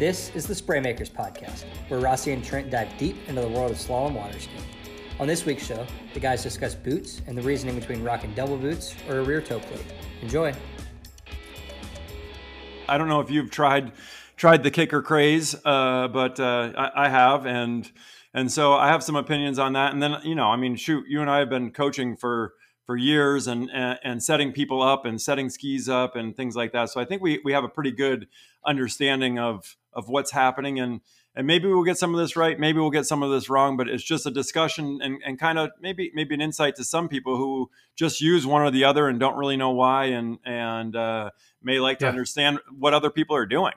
This is the Spraymakers Podcast, where Rossi and Trent dive deep into the world of slalom water skiing. On this week's show, the guys discuss boots and the reasoning between rocking double boots or a rear toe plate. Enjoy. I don't know if you've tried tried the kicker craze, uh, but uh, I, I, have, and and so I have some opinions on that. And then you know, I mean, shoot, you and I have been coaching for for years and, and, and setting people up and setting skis up and things like that. So I think we we have a pretty good understanding of of what's happening and and maybe we'll get some of this right maybe we'll get some of this wrong but it's just a discussion and, and kind of maybe maybe an insight to some people who just use one or the other and don't really know why and and uh, may like to understand what other people are doing.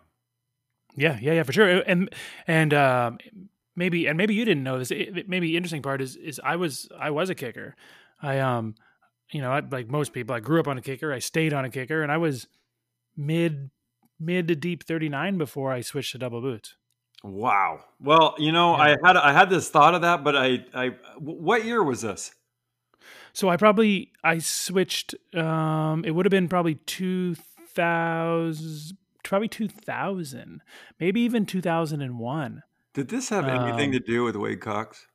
Yeah yeah yeah for sure and and um, maybe and maybe you didn't know this it, maybe interesting part is is i was i was a kicker. I um you know I, like most people i grew up on a kicker i stayed on a kicker and i was mid mid to deep 39 before I switched to double boots. Wow. Well, you know, yeah. I had I had this thought of that, but I I what year was this? So I probably I switched um it would have been probably 2000 probably 2000, maybe even 2001. Did this have anything um, to do with Wade Cox?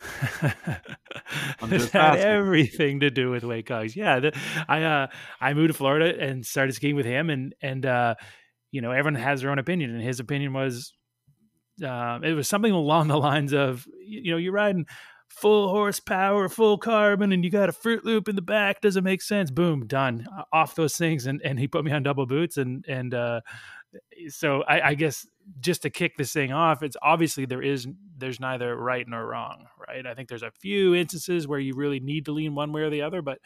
it had everything to do with Wade Cox. Yeah, the, I uh, I moved to Florida and started skiing with him, and and uh, you know everyone has their own opinion, and his opinion was uh, it was something along the lines of you know you're riding full horsepower, full carbon, and you got a fruit loop in the back. Doesn't make sense. Boom, done. Off those things, and and he put me on double boots, and and uh, so I, I guess just to kick this thing off, it's obviously there is there's neither right nor wrong, right? I think there's a few instances where you really need to lean one way or the other, but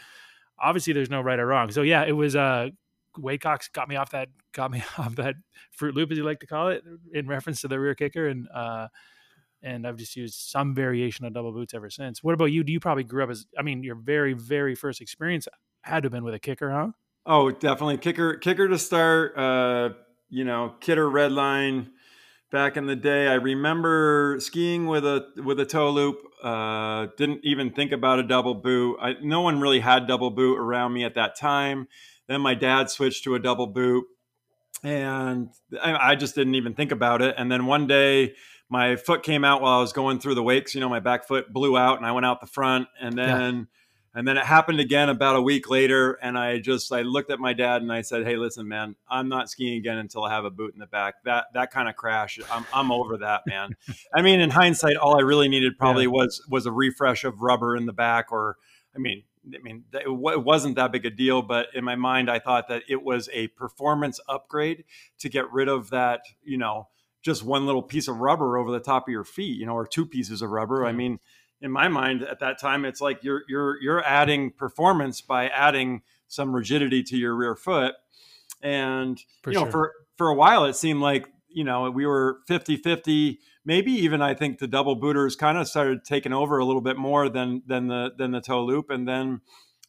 obviously there's no right or wrong. So yeah, it was uh Wade Cox got me off that got me off that fruit loop as you like to call it in reference to the rear kicker and uh and I've just used some variation of double boots ever since. What about you? Do you probably grew up as I mean your very very first experience had to have been with a kicker, huh? Oh, definitely kicker kicker to start uh you know, Kidder Redline back in the day. I remember skiing with a with a toe loop. Uh, didn't even think about a double boot. I, no one really had double boot around me at that time. Then my dad switched to a double boot, and I, I just didn't even think about it. And then one day, my foot came out while I was going through the wakes. You know, my back foot blew out, and I went out the front, and then. Yeah and then it happened again about a week later. And I just, I looked at my dad and I said, Hey, listen, man, I'm not skiing again until I have a boot in the back. That, that kind of crash, I'm, I'm over that, man. I mean, in hindsight, all I really needed probably yeah. was, was a refresh of rubber in the back or, I mean, I mean, it wasn't that big a deal, but in my mind, I thought that it was a performance upgrade to get rid of that, you know, just one little piece of rubber over the top of your feet, you know, or two pieces of rubber. I mean, in my mind at that time it's like you're you're you're adding performance by adding some rigidity to your rear foot. And for you know sure. for for a while it seemed like you know we were 50-50 maybe even i think the double booters kind of started taking over a little bit more than than the than the toe loop. And then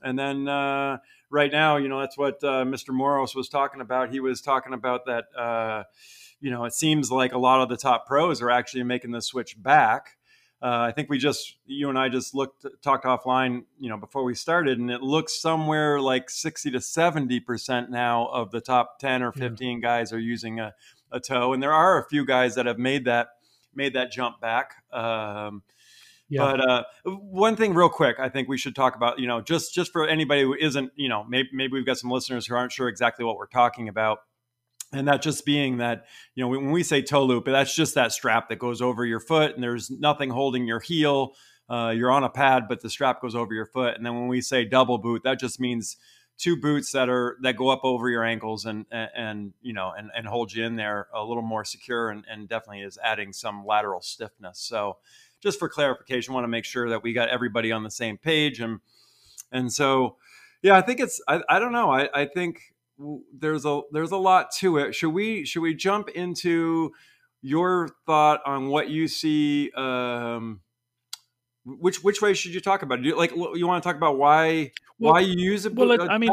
and then uh, right now you know that's what uh, mr moros was talking about. He was talking about that uh, you know it seems like a lot of the top pros are actually making the switch back uh, I think we just you and I just looked talked offline, you know, before we started, and it looks somewhere like sixty to seventy percent now of the top ten or fifteen yeah. guys are using a, a toe, and there are a few guys that have made that made that jump back. Um, yeah. But uh, one thing, real quick, I think we should talk about, you know, just just for anybody who isn't, you know, maybe maybe we've got some listeners who aren't sure exactly what we're talking about and that just being that you know when we say toe loop that's just that strap that goes over your foot and there's nothing holding your heel. Uh, you're on a pad but the strap goes over your foot. And then when we say double boot that just means two boots that are that go up over your ankles and and, and you know and, and hold you in there a little more secure and, and definitely is adding some lateral stiffness. So just for clarification want to make sure that we got everybody on the same page. And and so yeah i think it's i, I don't know. I, I think there's a there's a lot to it. Should we should we jump into your thought on what you see? Um, which which way should you talk about? Do you, like you want to talk about why well, why you use it? Well, let, I mean,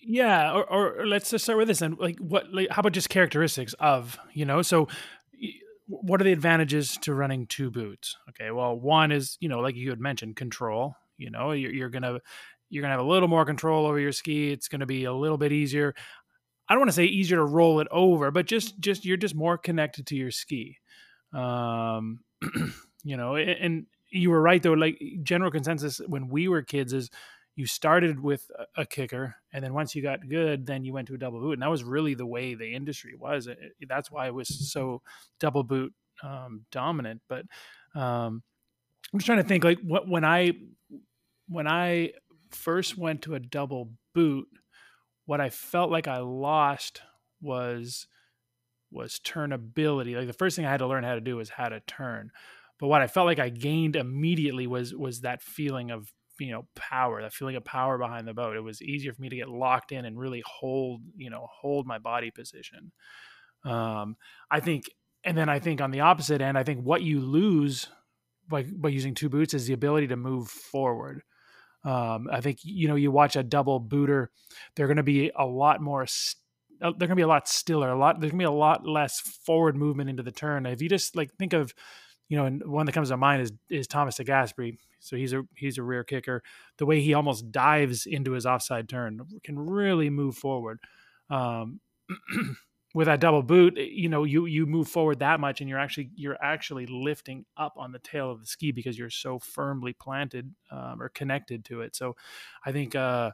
yeah, or, or, let's just start with this. And like, what? Like, how about just characteristics of you know? So, what are the advantages to running two boots? Okay, well, one is you know, like you had mentioned, control. You know, you're, you're gonna you're going to have a little more control over your ski. It's going to be a little bit easier. I don't want to say easier to roll it over, but just just you're just more connected to your ski. Um, you know, and you were right though. Like general consensus when we were kids is you started with a kicker, and then once you got good, then you went to a double boot, and that was really the way the industry was. It, that's why it was so double boot um, dominant. But um, I'm just trying to think like what when I when I first went to a double boot, what I felt like I lost was was turnability. Like the first thing I had to learn how to do was how to turn. But what I felt like I gained immediately was was that feeling of you know power that feeling of power behind the boat it was easier for me to get locked in and really hold you know hold my body position um i think and then i think on the opposite end i think what you lose by by using two boots is the ability to move forward um i think you know you watch a double booter they're going to be a lot more st- uh, they're going to be a lot stiller a lot there's going to be a lot less forward movement into the turn if you just like think of you know, and one that comes to mind is is Thomas DeGasperi. So he's a he's a rear kicker. The way he almost dives into his offside turn can really move forward. Um, with that double boot, eh, you know, you you move forward that much, and you're actually you're actually lifting up on the tail of the ski because you're so firmly planted um, or connected to it. So, I think uh,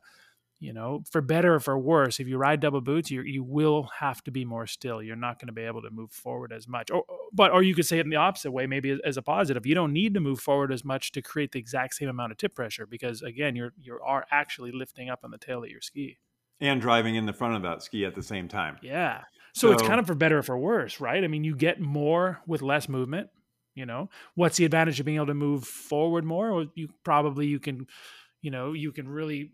you know, for better or for worse, if you ride double boots, you you will have to be more still. You're not going to be able to move forward as much. Or, but or you could say it in the opposite way, maybe as a positive. You don't need to move forward as much to create the exact same amount of tip pressure because again, you're you are actually lifting up on the tail of your ski and driving in the front of that ski at the same time. Yeah. So, so it's kind of for better or for worse, right? I mean, you get more with less movement. You know, what's the advantage of being able to move forward more? Well, you probably you can, you know, you can really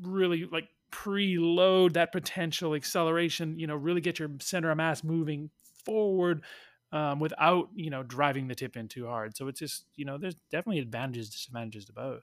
really like preload that potential acceleration, you know, really get your center of mass moving forward um, without, you know, driving the tip in too hard. So it's just, you know, there's definitely advantages, disadvantages to both.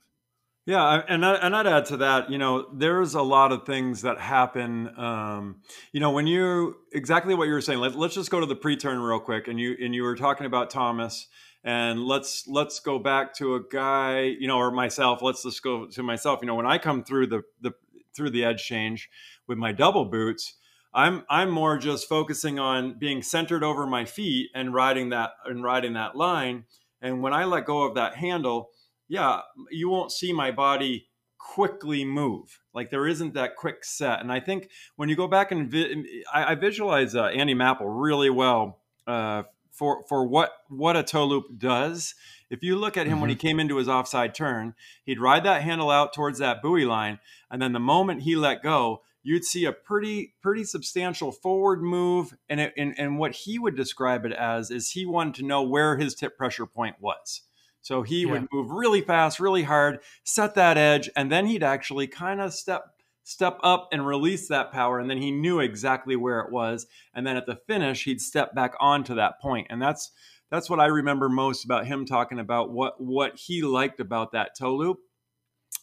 Yeah, and I, and I'd add to that, you know, there's a lot of things that happen. Um, you know, when you exactly what you were saying. Let, let's just go to the pre-turn real quick, and you and you were talking about Thomas, and let's let's go back to a guy you know or myself let's just go to myself you know when i come through the the through the edge change with my double boots i'm i'm more just focusing on being centered over my feet and riding that and riding that line and when i let go of that handle yeah you won't see my body quickly move like there isn't that quick set and i think when you go back and vi- I, I, visualize uh, andy mapple really well uh, for for what what a toe loop does. If you look at him mm-hmm. when he mm-hmm. came into his offside turn, he'd ride that handle out towards that buoy line, and then the moment he let go, you'd see a pretty pretty substantial forward move. And it, and and what he would describe it as is he wanted to know where his tip pressure point was. So he yeah. would move really fast, really hard, set that edge, and then he'd actually kind of step step up and release that power and then he knew exactly where it was and then at the finish he'd step back onto that point and that's that's what i remember most about him talking about what what he liked about that toe loop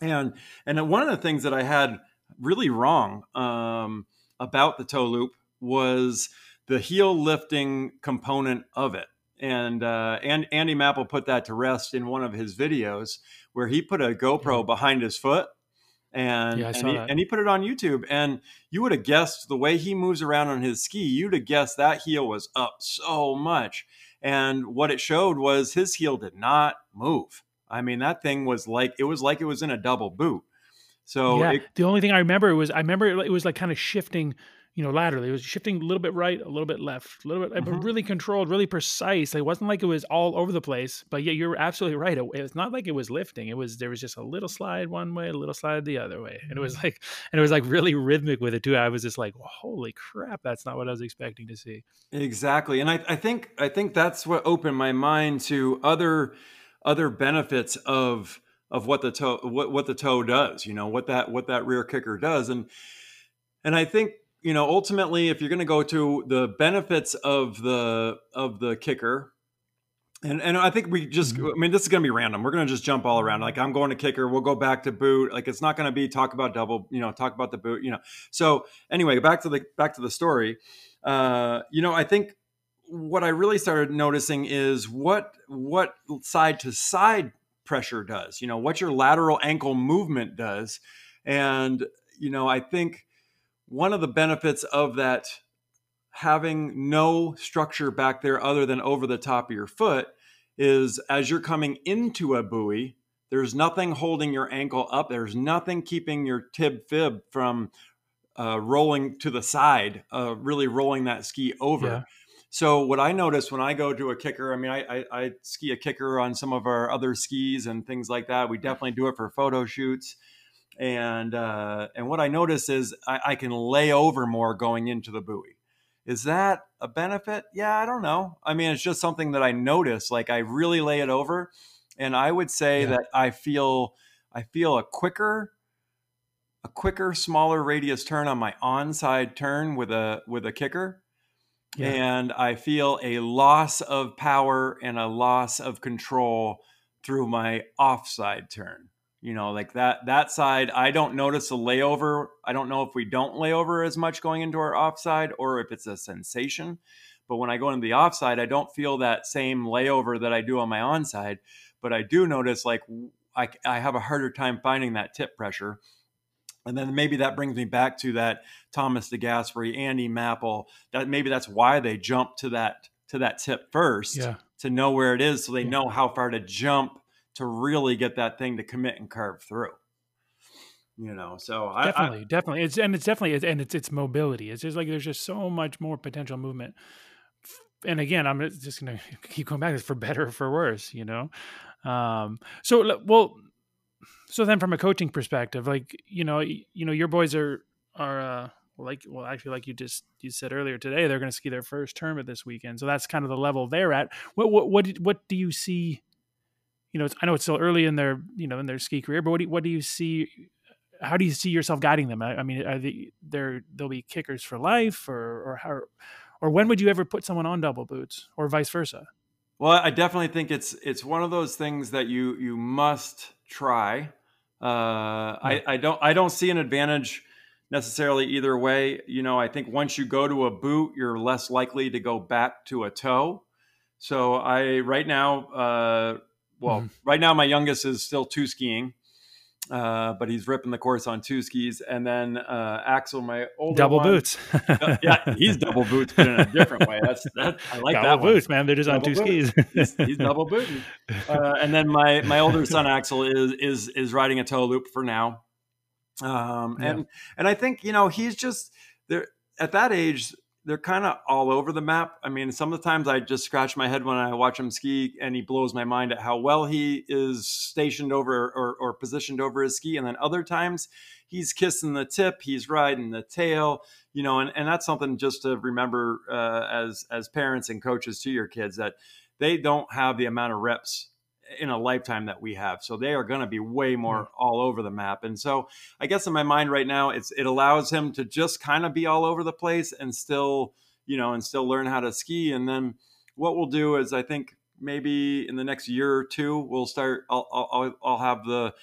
and and one of the things that i had really wrong um, about the toe loop was the heel lifting component of it and uh, and Andy Mapple put that to rest in one of his videos where he put a GoPro behind his foot and yeah, and, he, and, he, put it on YouTube. And you would have guessed the way he moves around on his ski, you'd have guessed that heel was up so much. And what it showed was his heel did not move. I mean, that thing was like it was like it was in a double boot. So yeah, it, the only thing I remember was I remember it was like kind of shifting you know, laterally. It was shifting a little bit right, a little bit left, a little bit, mm-hmm. but really controlled, really precise. It wasn't like it was all over the place. But yeah, you're absolutely right. It, it's not like it was lifting. It was there was just a little slide one way, a little slide the other way, and it was mm-hmm. like, and it was like really rhythmic with it too. I was just like, holy crap, that's not what I was expecting to see. Exactly, and I, I think I think that's what opened my mind to other other benefits of of what the toe what what the toe does. You know what that what that rear kicker does, and and I think you know, ultimately, if you're going to go to the benefits of the of the kicker, and and I think we just, mm-hmm. I mean, this is going to be random. We're going to just jump all around. Like I'm going to kicker, we'll go back to boot. Like it's not going to be talk about double, you know, talk about the boot, you know. So anyway, back to the back to the story. Uh, you know, I think what I really started noticing is what what side to side pressure does. You know, what your lateral ankle movement does, and you know, I think one of the benefits of that having no structure back there other than over the top of your foot is as you're coming into a buoy, there's nothing holding your ankle up. There's nothing keeping your tib fib from uh, rolling to the side, uh, really rolling that ski over. Yeah. So what I notice when I go to a kicker, I mean, I, I, I, ski a kicker on some of our other skis and things like that. We definitely do it for photo shoots, and uh, and what I notice is I, I can lay over more going into the buoy. Is that a benefit? Yeah, I don't know. I mean, it's just something that I notice. Like I really lay it over, and I would say yeah. that I feel I feel a quicker a quicker, smaller radius turn on my onside turn with a with a kicker. Yeah. And I feel a loss of power and a loss of control through my offside turn. You know, like that that side, I don't notice a layover. I don't know if we don't lay over as much going into our offside or if it's a sensation. But when I go into the offside, I don't feel that same layover that I do on my onside. But I do notice like I, I have a harder time finding that tip pressure and then maybe that brings me back to that Thomas DeGasperi, Andy Mapple. That maybe that's why they jump to that to that tip first yeah. to know where it is, so they yeah. know how far to jump to really get that thing to commit and carve through. You know, so definitely, I, definitely, it's and it's definitely and it's it's mobility. It's just like there's just so much more potential movement. And again, I'm just gonna keep going back. It's for better or for worse, you know. Um, so well so then from a coaching perspective like you know you know your boys are are uh like well actually like you just you said earlier today they're going to ski their first tournament this weekend so that's kind of the level they're at what what what, what do you see you know i know it's still early in their you know in their ski career but what do you, what do you see how do you see yourself guiding them i, I mean are they they're they'll be kickers for life or or how or when would you ever put someone on double boots or vice versa well i definitely think it's it's one of those things that you you must try uh, I, I don't I don't see an advantage necessarily either way. You know, I think once you go to a boot, you're less likely to go back to a toe. So I right now, uh, well, mm-hmm. right now my youngest is still two skiing. Uh, but he's ripping the course on two skis, and then uh, Axel, my older double one, boots. uh, yeah, he's double boots, but in a different way. That's that. I like double that boots, one. man. They're just double on two boot. skis. he's, he's, double booting. Uh, and then my my older son Axel is is is riding a toe loop for now. Um, and yeah. and I think you know he's just there at that age they're kind of all over the map. I mean, some of the times I just scratch my head when I watch him ski, and he blows my mind at how well he is stationed over or, or positioned over his ski. And then other times he's kissing the tip, he's riding the tail, you know, and, and that's something just to remember uh, as as parents and coaches to your kids that they don't have the amount of reps in a lifetime that we have. So they are going to be way more mm-hmm. all over the map. And so I guess in my mind right now, it's it allows him to just kind of be all over the place and still, you know, and still learn how to ski. And then what we'll do is I think maybe in the next year or two we'll start. I'll I'll, I'll have the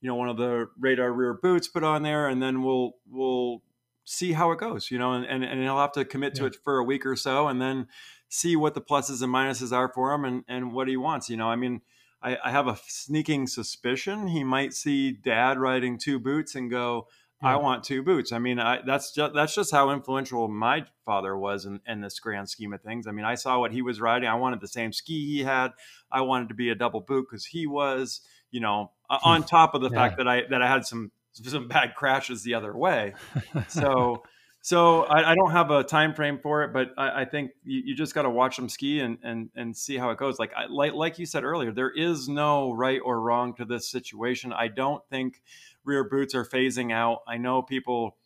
you know one of the radar rear boots put on there, and then we'll we'll see how it goes. You know, and and, and he'll have to commit to it for a week or so, and then see what the pluses and minuses are for him and and what he wants. You know, I mean I, I have a sneaking suspicion he might see dad riding two boots and go, yeah. I want two boots. I mean, I, that's just that's just how influential my father was in, in this grand scheme of things. I mean, I saw what he was riding. I wanted the same ski he had. I wanted to be a double boot because he was, you know, on top of the yeah. fact that I that I had some some bad crashes the other way. So so I, I, don't have a time frame for it, but I, I think you, you just got to watch them ski and, and and see how it goes. Like I, like like you said earlier, there is no right or wrong to this situation. I don't think rear boots are phasing out. I know people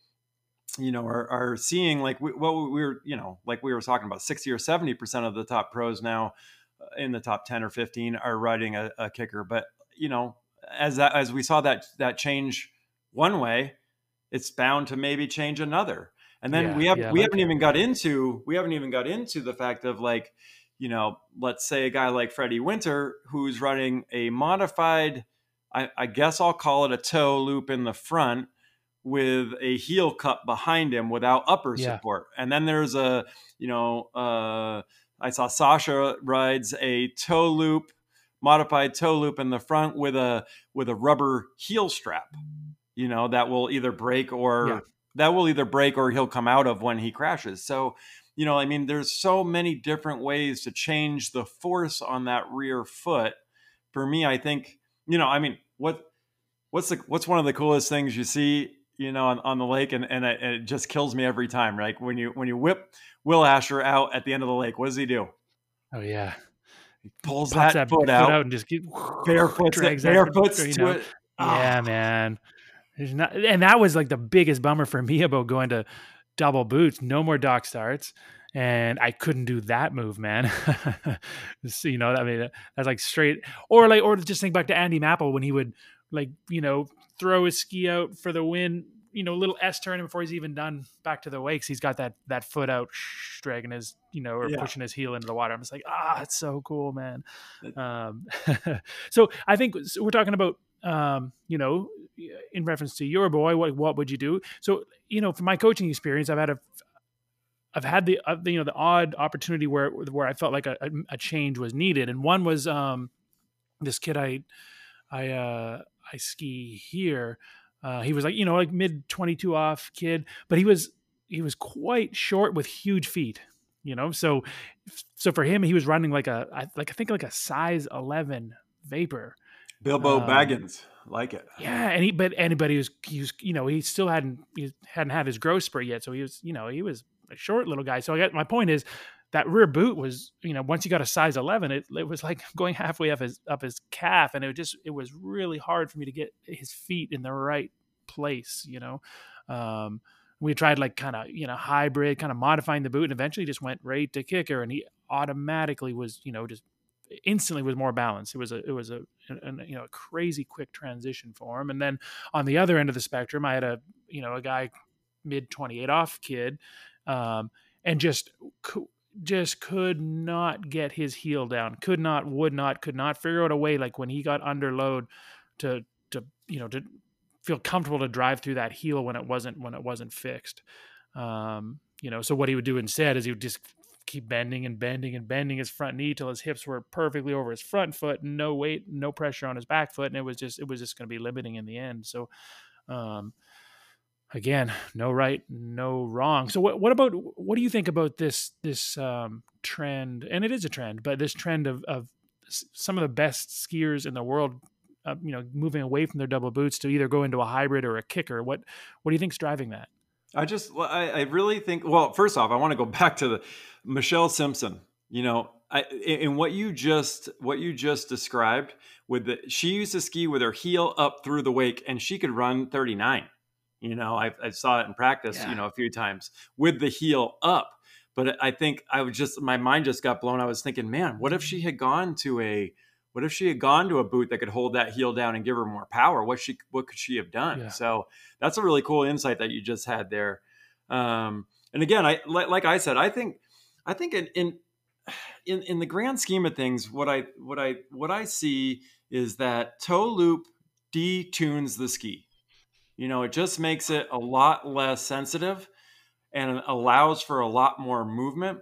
you know are, are seeing like we, what we were you know like we were talking about 60 or 70 percent of the top pros now uh, in the top 10 or 15 are riding a, a kicker but you know as that as we saw that that change one way it's bound to maybe change another and then yeah, we have yeah, we haven't even got into we haven't even got into the fact of like, you know, let's say a guy like Freddie Winter who's running a modified, I, I guess I'll call it a toe loop in the front with a heel cup behind him without upper yeah. support. And then there's a, you know, uh, I saw Sasha rides a toe loop, modified toe loop in the front with a with a rubber heel strap, you know, that will either break or that will either break or he'll come out of when he crashes. So, you know, I mean, there's so many different ways to change the force on that rear foot. For me, I think, you know, I mean, what what's the what's one of the coolest things you see, you know, on, on the lake, and and it, and it just kills me every time. Right when you when you whip Will Asher out at the end of the lake, what does he do? Oh yeah, he pulls that, that, foot, out, out, and just get, barefoot, barefoot you know? it. Ah. Yeah, oh. man. There's not, and that was like the biggest bummer for me about going to double boots. No more dock starts, and I couldn't do that move, man. so, you know, I mean, that's like straight, or like, or just think back to Andy Mapple when he would like, you know, throw his ski out for the win, you know, little S turn before he's even done back to the wakes. He's got that that foot out, dragging his, you know, or yeah. pushing his heel into the water. I'm just like, ah, it's so cool, man. Um, so I think we're talking about um, you know, in reference to your boy, what what would you do? So, you know, from my coaching experience, I've had a I've had the uh, you know the odd opportunity where where I felt like a, a change was needed, and one was um, this kid I I uh, I ski here. Uh, he was like you know like mid twenty two off kid, but he was he was quite short with huge feet. You know, so so for him, he was running like a like I think like a size eleven vapor, Bilbo um, Baggins, like it. Yeah, and he but anybody who's he was you know he still hadn't he hadn't had his growth spurt yet, so he was you know he was a short little guy. So I got my point is that rear boot was you know once you got a size 11 it, it was like going halfway up his up his calf and it just it was really hard for me to get his feet in the right place you know um, we tried like kind of you know hybrid kind of modifying the boot and eventually just went right to kicker and he automatically was you know just instantly was more balanced. It was a it was a, a, you know a crazy quick transition for him. And then on the other end of the spectrum, I had a you know a guy mid twenty eight off kid, um, and just just could not get his heel down. Could not, would not, could not figure out a way like when he got under load to to you know to feel comfortable to drive through that heel when it wasn't when it wasn't fixed. Um, you know, so what he would do instead is he would just keep bending and bending and bending his front knee till his hips were perfectly over his front foot, no weight, no pressure on his back foot, and it was just it was just going to be limiting in the end. So, um, again, no right, no wrong. So, what what about what do you think about this this um, trend? And it is a trend, but this trend of of some of the best skiers in the world. Uh, you know, moving away from their double boots to either go into a hybrid or a kicker. What what do you think's driving that? I just, I, I really think. Well, first off, I want to go back to the Michelle Simpson. You know, I, in what you just what you just described with the she used to ski with her heel up through the wake and she could run 39 you know i, I saw it in practice yeah. you know a few times with the heel up but i think i was just my mind just got blown i was thinking man what if she had gone to a what if she had gone to a boot that could hold that heel down and give her more power? What she what could she have done? Yeah. So that's a really cool insight that you just had there. Um, and again, I like, like, I said, I think I think in, in in in the grand scheme of things, what I what I what I see is that toe loop detunes the ski. You know, it just makes it a lot less sensitive and allows for a lot more movement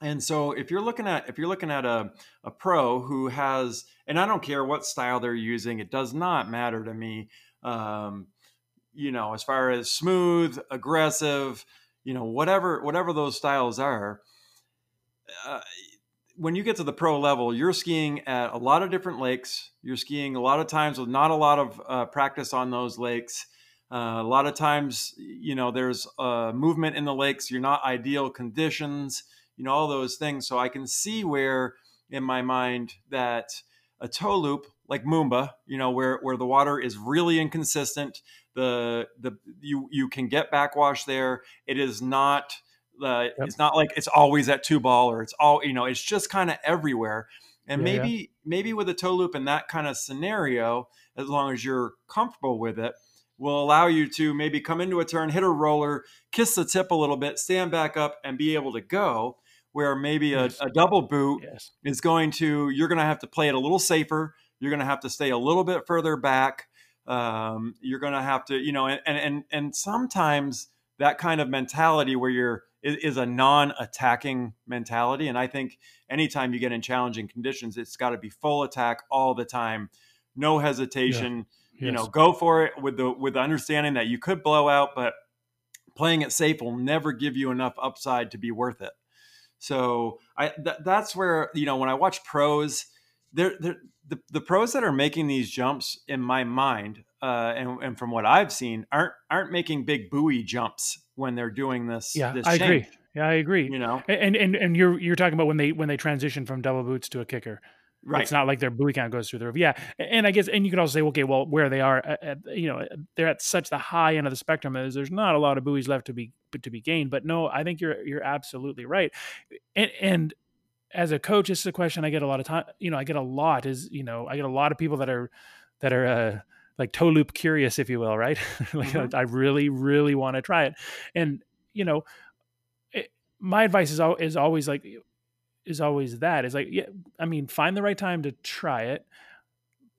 and so if you're looking at if you're looking at a, a pro who has and i don't care what style they're using it does not matter to me um, you know as far as smooth aggressive you know whatever whatever those styles are uh, when you get to the pro level you're skiing at a lot of different lakes. You're skiing a lot of times with not a lot of uh, practice on those lakes. Uh, a lot of times you know there's uh, movement in the lakes. You're not ideal conditions you know, all those things. So I can see where in my mind that a toe loop like Moomba, you know, where where the water is really inconsistent, the the you you can get backwash there. It is not uh, yep. it's not like it's always at two ball or it's all you know it's just kind of everywhere and yeah, maybe yeah. maybe with a toe loop in that kind of scenario as long as you're comfortable with it will allow you to maybe come into a turn hit a roller kiss the tip a little bit stand back up and be able to go where maybe a, a double boot yes. is going to you're going to have to play it a little safer you're going to have to stay a little bit further back um, you're going to have to you know and, and and sometimes that kind of mentality where you're is, is a non-attacking mentality and i think anytime you get in challenging conditions it's got to be full attack all the time no hesitation yeah. yes. you know go for it with the with the understanding that you could blow out but playing it safe will never give you enough upside to be worth it. So I th- that's where you know when I watch pros, they're, they're the, the pros that are making these jumps in my mind uh, and, and from what I've seen aren't aren't making big buoy jumps when they're doing this. Yeah, this I change, agree. Yeah, I agree. You know, and and and you're you're talking about when they when they transition from double boots to a kicker. Right? It's not like their buoy count goes through the roof. Yeah, and I guess, and you could also say, okay, well, where they are, at, you know, they're at such the high end of the spectrum is there's not a lot of buoys left to be to be gained. But no, I think you're you're absolutely right. And, and as a coach, this is a question I get a lot of time. You know, I get a lot is you know I get a lot of people that are that are. Uh, like toe loop curious, if you will, right? like Mhm. I really, really want to try it, and you know, it, my advice is al- is always like is always that is like yeah, I mean, find the right time to try it,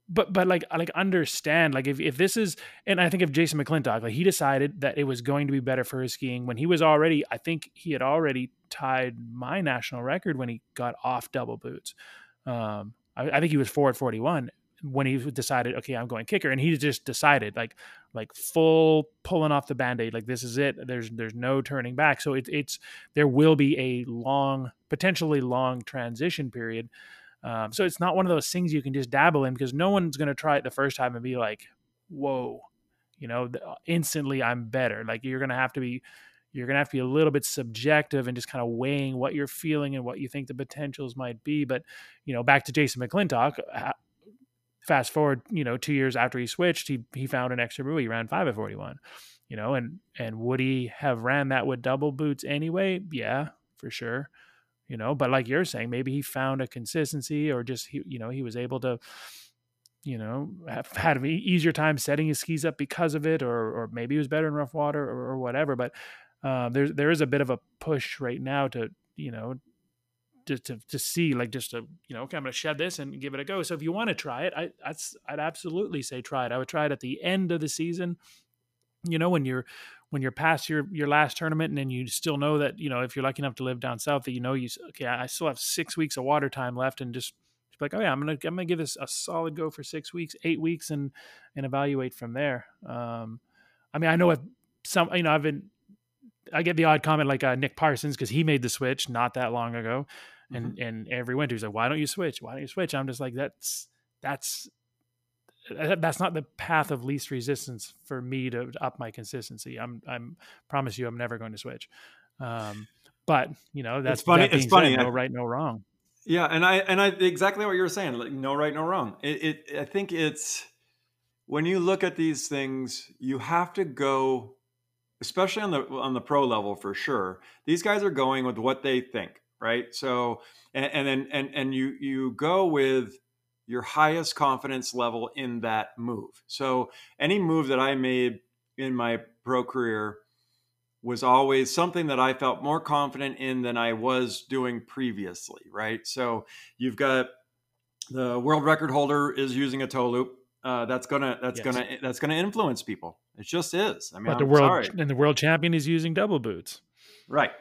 but but like like understand like if if this is and I think of Jason McClintock, like he decided that it was going to be better for his skiing when he was already I think he had already tied my national record when he got off double boots. Um, I, I think he was four at forty one when he decided, okay, I'm going kicker, and he just decided, like, like full pulling off the band-aid, like this is it. There's there's no turning back. So it, it's there will be a long, potentially long transition period. Um, so it's not one of those things you can just dabble in because no one's going to try it the first time and be like, whoa, you know, th- instantly I'm better. Like you're going to have to be. You're going to have to be a little bit subjective and just kind of weighing what you're feeling and what you think the potentials might be. But, you know, back to Jason McClintock, fast forward, you know, two years after he switched, he he found an extra buoy. He ran five at forty one, you know, and and would he have ran that with double boots anyway? Yeah, for sure, you know. But like you're saying, maybe he found a consistency, or just he, you know, he was able to, you know, have had an easier time setting his skis up because of it, or or maybe he was better in rough water, or, or whatever. But uh, there's there is a bit of a push right now to you know to, to, to see like just to you know okay i'm going to shed this and give it a go. So if you want to try it i I'd, I'd absolutely say try it. I would try it at the end of the season you know when you're when you're past your your last tournament and then you still know that you know if you're lucky enough to live down south that you know you okay i still have six weeks of water time left and just like oh yeah i'm gonna i'm gonna give this a solid go for six weeks eight weeks and and evaluate from there. Um i mean i know if some you know i've been I get the odd comment like uh, Nick Parsons because he made the switch not that long ago, and Mm-hmm. and every winter he's like, "Why don't you switch? Why don't you switch?" I'm just like, "That's that's that's not the path of least resistance for me to up my consistency. I'm I'm promise you, I'm never going to switch." Um, but you know, that's funny- That being it's funny, Said, no right, no wrong. Yeah, and I and I exactly what you were saying. Like no right, no wrong. It, it I think it's when you look at these things, you have to go, especially on the on the pro level for sure. These guys are going with what they think, right? So and, and then and and you you go with your highest confidence level in that move. So any move that I made in my pro career was always something that I felt more confident in than I was doing previously, right? So you've got the world record holder is using a toe loop. Uh, that's gonna that's Yes. gonna that's gonna influence people. It just is. I mean, But the I'm world sorry. and the world champion is using double boots, right?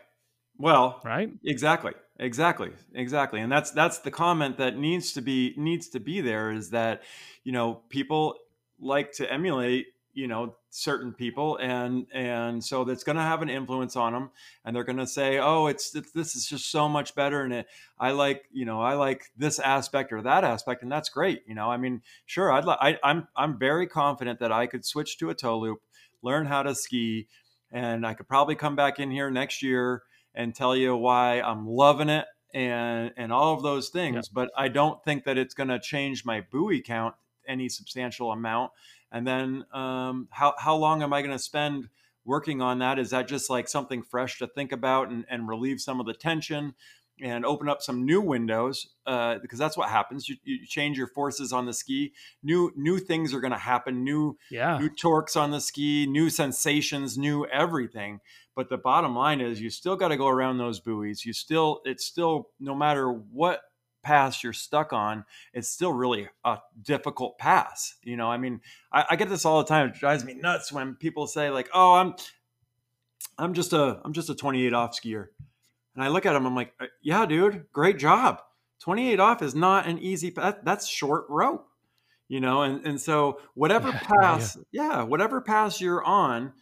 Well, right? Exactly. Exactly. Exactly. And that's that's the comment that needs to be needs to be there is that, you know, people like to emulate, you know, certain people and and so that's going to have an influence on them and they're going to say, "Oh, it's, it's this is just so much better and it I like, you know, I like this aspect or that aspect and that's great, you know. I mean, sure, I'd li- I I'm I'm very confident that I could switch to a toe loop, learn how to ski and I could probably come back in here next year and tell you why I'm loving it and and all of those things. But I don't think that it's going to change my buoy count any substantial amount. And then um, how how long am I going to spend working on that? Is that just like something fresh to think about and, and relieve some of the tension? And open up some new windows uh, because that's what happens. You, you change your forces on the ski. New new things are going to happen. New Yeah. new torques on the ski, new sensations, new everything. But the bottom line is you still got to go around those buoys. You still, it's still, no matter what pass you're stuck on, it's still really a difficult pass. You know, I mean, I, I get this all the time. It drives me nuts when people say like, "Oh, I'm, I'm just a, I'm just a 28 off skier," and I look at them, I'm like, "Yeah, dude, great job. 28 off is not an easy. That, that's short rope." You know, and and so whatever Yeah, yeah, pass, yeah, whatever pass you're on,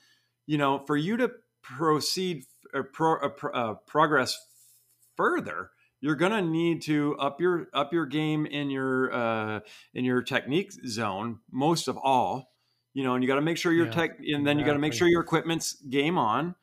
you know, for you to proceed or pro, uh, pro, uh, progress further, you're gonna need to up your up your game in your uh, in your technique zone most of all. You know, and you got to make sure your yeah, tech, and then exactly. you got to make sure your equipment's game on.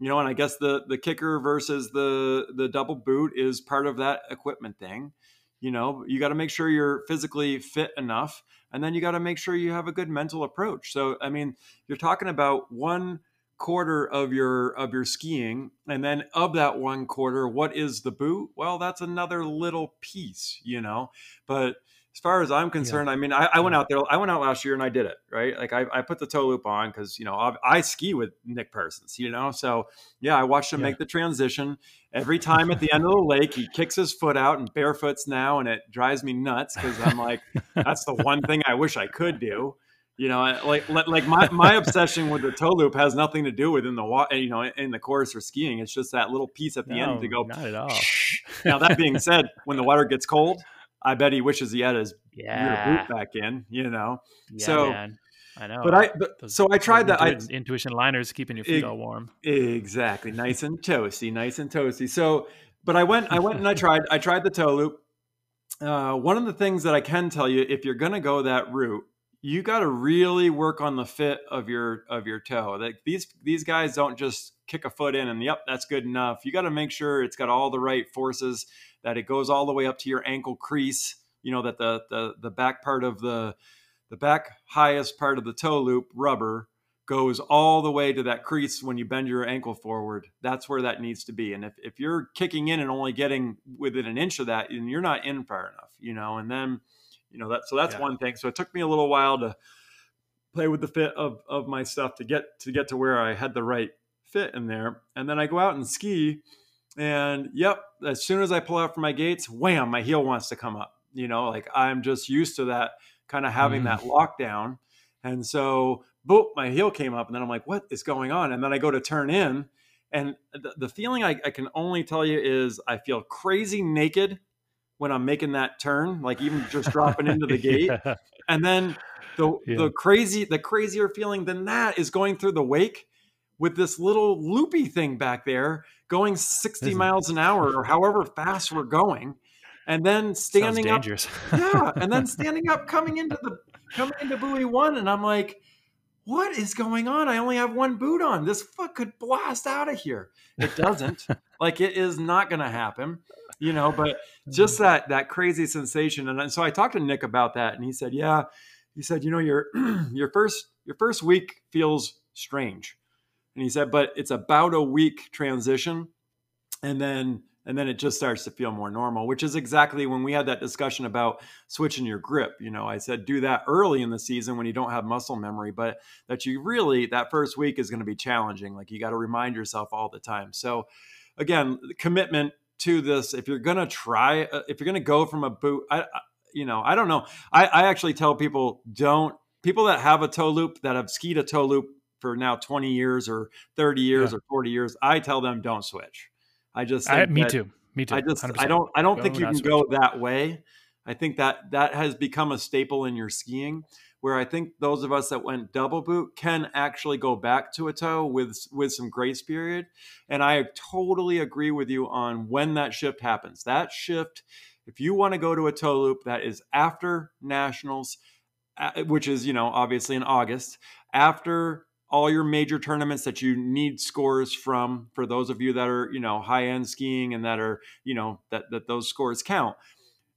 You know, and I guess the the kicker versus the the double boot is part of that equipment thing. You know, you got to make sure you're physically fit enough, and then you got to make sure you have a good mental approach. So, I mean, you're talking about one quarter of your of your skiing and then of that one quarter what is the boot well that's another little piece you know but as far as I'm concerned, yeah. I mean, I, I, went out there. I went out last year and I did it right. Like I, I put the toe loop on because you know I, I, ski with Nick Parsons. You know, so yeah, I watched him yeah. make the transition. Every time at the end of the lake, he kicks his foot out and barefoots now, and it drives me nuts because I'm like, that's the one thing I wish I could do. You know, like like my, my obsession with the toe loop has nothing to do with in the water, you know, in the course or skiing. It's just that little piece at the no, end to go. Not at all. now that being said, when the water gets cold, I bet he wishes he had his yeah. boot back in. You know, yeah, so. Man. I know, but I but, those, so I tried that. I, intuition liners keeping your feet it, all warm. Exactly, nice and toasty, nice and toasty. So, but I went, I went and I tried, I tried the toe loop. Uh, one of the things that I can tell you, if you're going to go that route, you got to really work on the fit of your of your toe. Like these these guys don't just kick a foot in and yep, that's good enough. You got to make sure it's got all the right forces, that it goes all the way up to your ankle crease. You know that the the the back part of the the back highest part of the toe loop rubber goes all the way to that crease when you bend your ankle forward. That's where that needs to be. And if, if you're kicking in and only getting within an inch of that, then you're not in far enough, you know, and then you know that so that's yeah. one thing so it took me a little while to play with the fit of of my stuff to get to get to where i had the right fit in there and then i go out and ski and yep as soon as i pull out from my gates wham my heel wants to come up you know like i'm just used to that kind of having mm. that lockdown and so boom my heel came up and then i'm like what is going on and then i go to turn in and the, the feeling I, I can only tell you is i feel crazy naked when I'm making that turn, like even just dropping into the gate. yeah. And then the yeah. the crazy the crazier feeling than that is going through the wake with this little loopy thing back there going 60 miles an hour or however fast we're going. And then standing up. yeah. And then standing up coming into the coming into buoy one. And I'm like, what is going on? I only have one boot on. This foot could blast out of here. It doesn't. like it is not gonna happen you know, but just mm-hmm. that that crazy sensation. And so I talked to Nick about that, and he said, "Yeah," he said, "You know, your your first your first week feels strange," and he said, "But it's about a week transition, and then." And then it just starts to feel more normal, which is exactly when we had that discussion about switching your grip. You know, I said do that early in the season when you don't have muscle memory, but that you really, that first week is going to be challenging. Like you got to remind yourself all the time. So, again, commitment to this if you're gonna try uh, if you're gonna go from a boot I, I you know i don't know I, I actually tell people don't people that have a toe loop that have skied a toe loop for now 20 years or 30 years yeah. or 40 years i tell them don't switch i just I, me too me too i just 100%. i don't i don't go think you can switch. go that way i think that that has become a staple in your skiing where I think those of us that went double boot can actually go back to a toe with with some grace period. And I totally agree with you on when that shift happens. That shift, if you want to go to a toe loop that is after nationals, uh, which is you know obviously in August, after all your major tournaments that you need scores from for those of you that are you know high end skiing and that are you know that that those scores count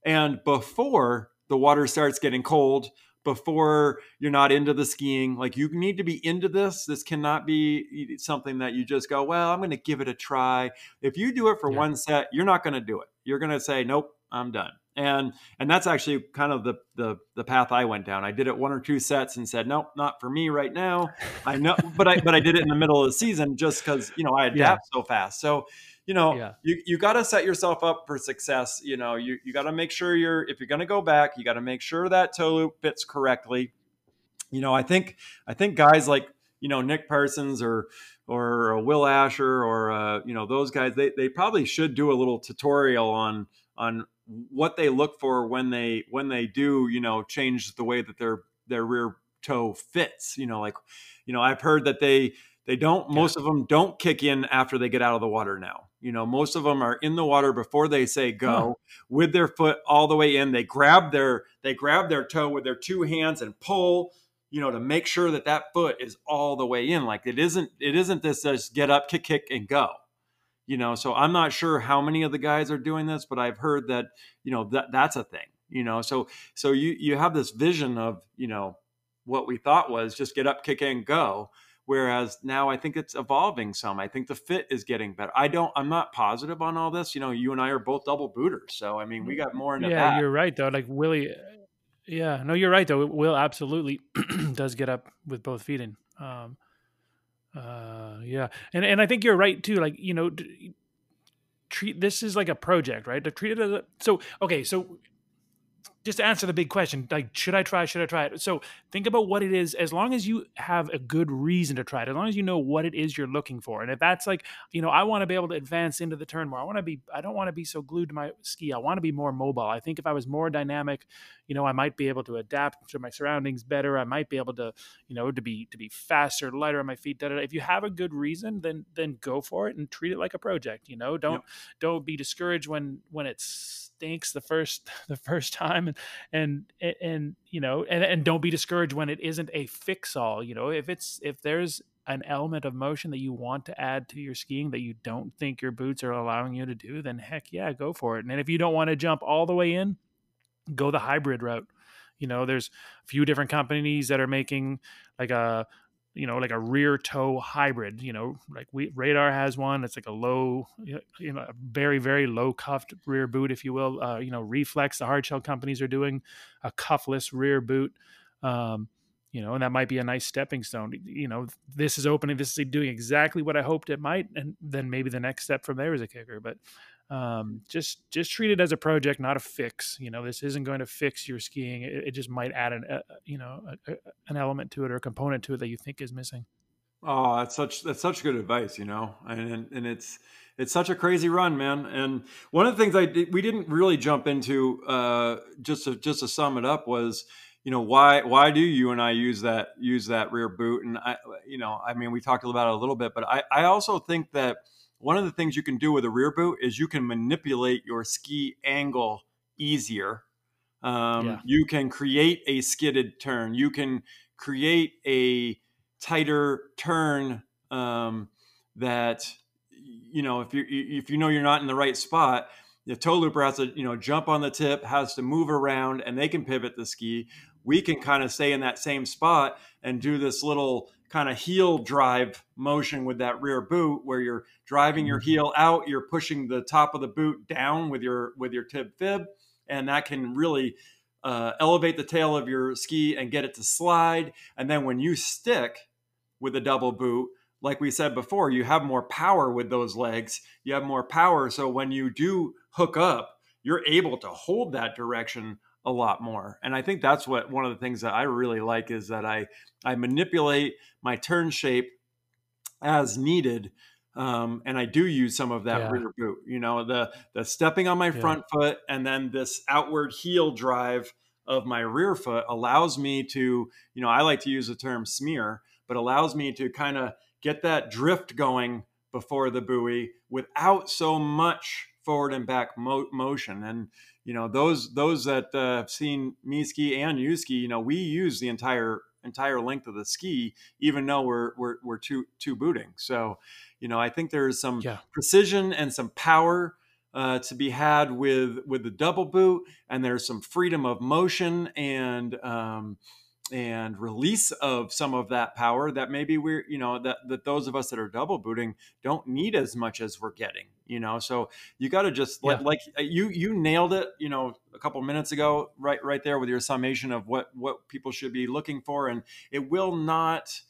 and before the water starts getting cold before you're not into the skiing. Like you need to be into this. This cannot be something that you just go, well, I'm going to give it a try. If you do it for yeah. one set, you're not going to do it. You're going to say, nope, I'm done. And and that's actually kind of the the the path I went down. I did it one or two sets and said, nope, not for me right now. I know, but I but I did it in the middle of the season just because you know I adapt yeah. so fast. So you know, yeah. you, you got to set yourself up for success. You know, you, you got to make sure you're, if you're going to go back, you got to make sure that toe loop fits correctly. You know, I think, I think guys like, you know, Nick Parsons or, or Will Asher or, uh, you know, those guys, they, they probably should do a little tutorial on, on what they look for when they, when they do, you know, change the way that their, their rear toe fits, you know, like, you know, I've heard that they, They don't. Yeah. Most of them don't kick in after they get out of the water. Now, you know, most of them are in the water before they say go, Huh. with their foot all the way in. They grab their they grab their toe with their two hands and pull. You know, to make sure that that foot is all the way in. Like it isn't. It isn't this just get up, kick, kick, and go. You know, so I'm not sure how many of the guys are doing this, but I've heard that you know that that's a thing. You know, so so you you have this vision of you know what we thought was just get up, kick, and go whereas now i think it's evolving some i think the fit is getting better i don't i'm not positive on all this you know you and i are both double booters so i mean we got more into yeah, that you're right though. Like Willie, yeah, no, you're right though. Will absolutely does get up with both feet in. Um, uh, yeah, and and I think you're right too. Like you know, d- treat this is like a project, right? To treat it as a so okay. So just to answer the big question, like should I try? Should I try it? So think about what it is. As long as you have a good reason to try it, as long as you know what it is you're looking for, and if that's like you know, I want to be able to advance into the turn more. I want to be. I don't want to be so glued to my ski. I want to be more mobile. I think if I was more dynamic, you know, I might be able to adapt to my surroundings better. I might be able to, you know, to be to be faster, lighter on my feet. Da, da, da. If you have a good reason, then then go for it and treat it like a project. You know, don't don't be discouraged when when it stinks the first the first time and and and, you know and, and don't be discouraged when it isn't a fix all you know? If it's if there's an element of motion that you want to add to your skiing that you don't think your boots are allowing you to do then heck yeah go for it. And if you don't want to jump all the way in go the hybrid route. You know there's a few different companies that are making like a you know like a rear toe hybrid you know like we radar has one it's like a low you know very very low cuffed rear boot if you will uh, you know reflex the hard shell companies are doing a cuffless rear boot um, you know and that might be a nice stepping stone. You know this is opening this is doing exactly what i hoped it might and then maybe the next step from there is a kicker but um, just just treat it as a project not a fix you know this isn't going to fix your skiing it, it just might add an uh, you know a, a, an element to it or a component to it that you think is missing Oh, that's such that's such good advice, you know, and and it's it's such a crazy run, man. And one of the things I did, we didn't really jump into uh, just to just to sum it up was, you know, why why do you and I use that use that rear boot? And I, you know, I mean, we talked about it a little bit, but I I also think that one of the things you can do with a rear boot is you can manipulate your ski angle easier. Um, Yeah. You can create a skidded turn. You can create a tighter turn um, that you know if you if you know you're not in the right spot the toe looper has to you know jump on the tip has to move around and they can pivot the ski we can kind of stay in that same spot and do this little kind of heel drive motion with that rear boot where you're driving your heel out you're pushing the top of the boot down with your with your tib fib and that can really uh, elevate the tail of your ski and get it to slide. And then when you stick with a double boot like we said before you have more power with those legs you have more power. So when you do hook up you're able to hold that direction a lot more and i think that's what one of the things that i really like is that i i manipulate my turn shape as needed um, and i do use some of that Yeah. rear boot you know the the stepping on my Yeah. front foot and then this outward heel drive of my rear foot allows me to you know i like to use the term smear but allows me to kind of get that drift going before the buoy without so much forward and back mo- motion and you know those those that uh, have seen me ski and you ski you know we use the entire entire length of the ski even though we're we're, we're two two booting so you know i think there's some Yeah. precision and some power uh, to be had with with the double boot and there's some freedom of motion and um, and release of some of that power that maybe we're you know that that those of us that are double booting don't need as much as we're getting you know? So you got to just like, Yeah. like uh, you you nailed it you know a couple minutes ago right right there with your summation of what what people should be looking for and it will not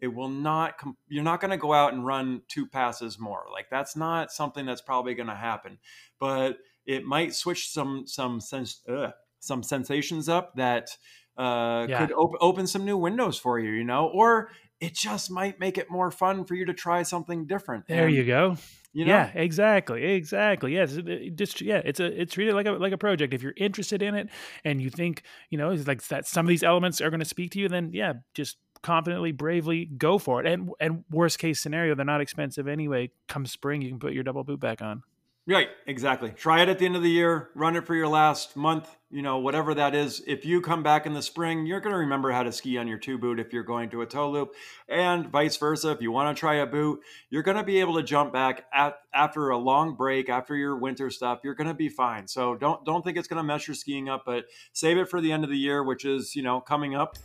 it will not com- you're not going to go out and run two passes more. Like that's not something that's probably going to happen. But it might switch some some sense ugh, some sensations up that uh, Yeah. could op- open some new windows for you you know or it just might make it more fun for you to try something different there And, you go you know yeah, exactly, exactly. Yes, it- just yeah, it's a it's treated like a like a project. If you're interested in it and you think you know it's like that some of these elements are going to speak to you, then yeah, just confidently, bravely go for it. And and worst case scenario, they're not expensive anyway. Come spring, you can put your double boot back on. Right, exactly. Try it at the end of the year, run it for your last month, you know, whatever that is. If you come back in the spring, you're going to remember how to ski on your two boot if you're going to a toe loop, and vice versa. If you want to try a boot, you're going to be able to jump back at, after a long break, after your winter stuff. You're going to be fine. So don't don't think it's going to mess your skiing up, but save it for the end of the year, which is you know coming up.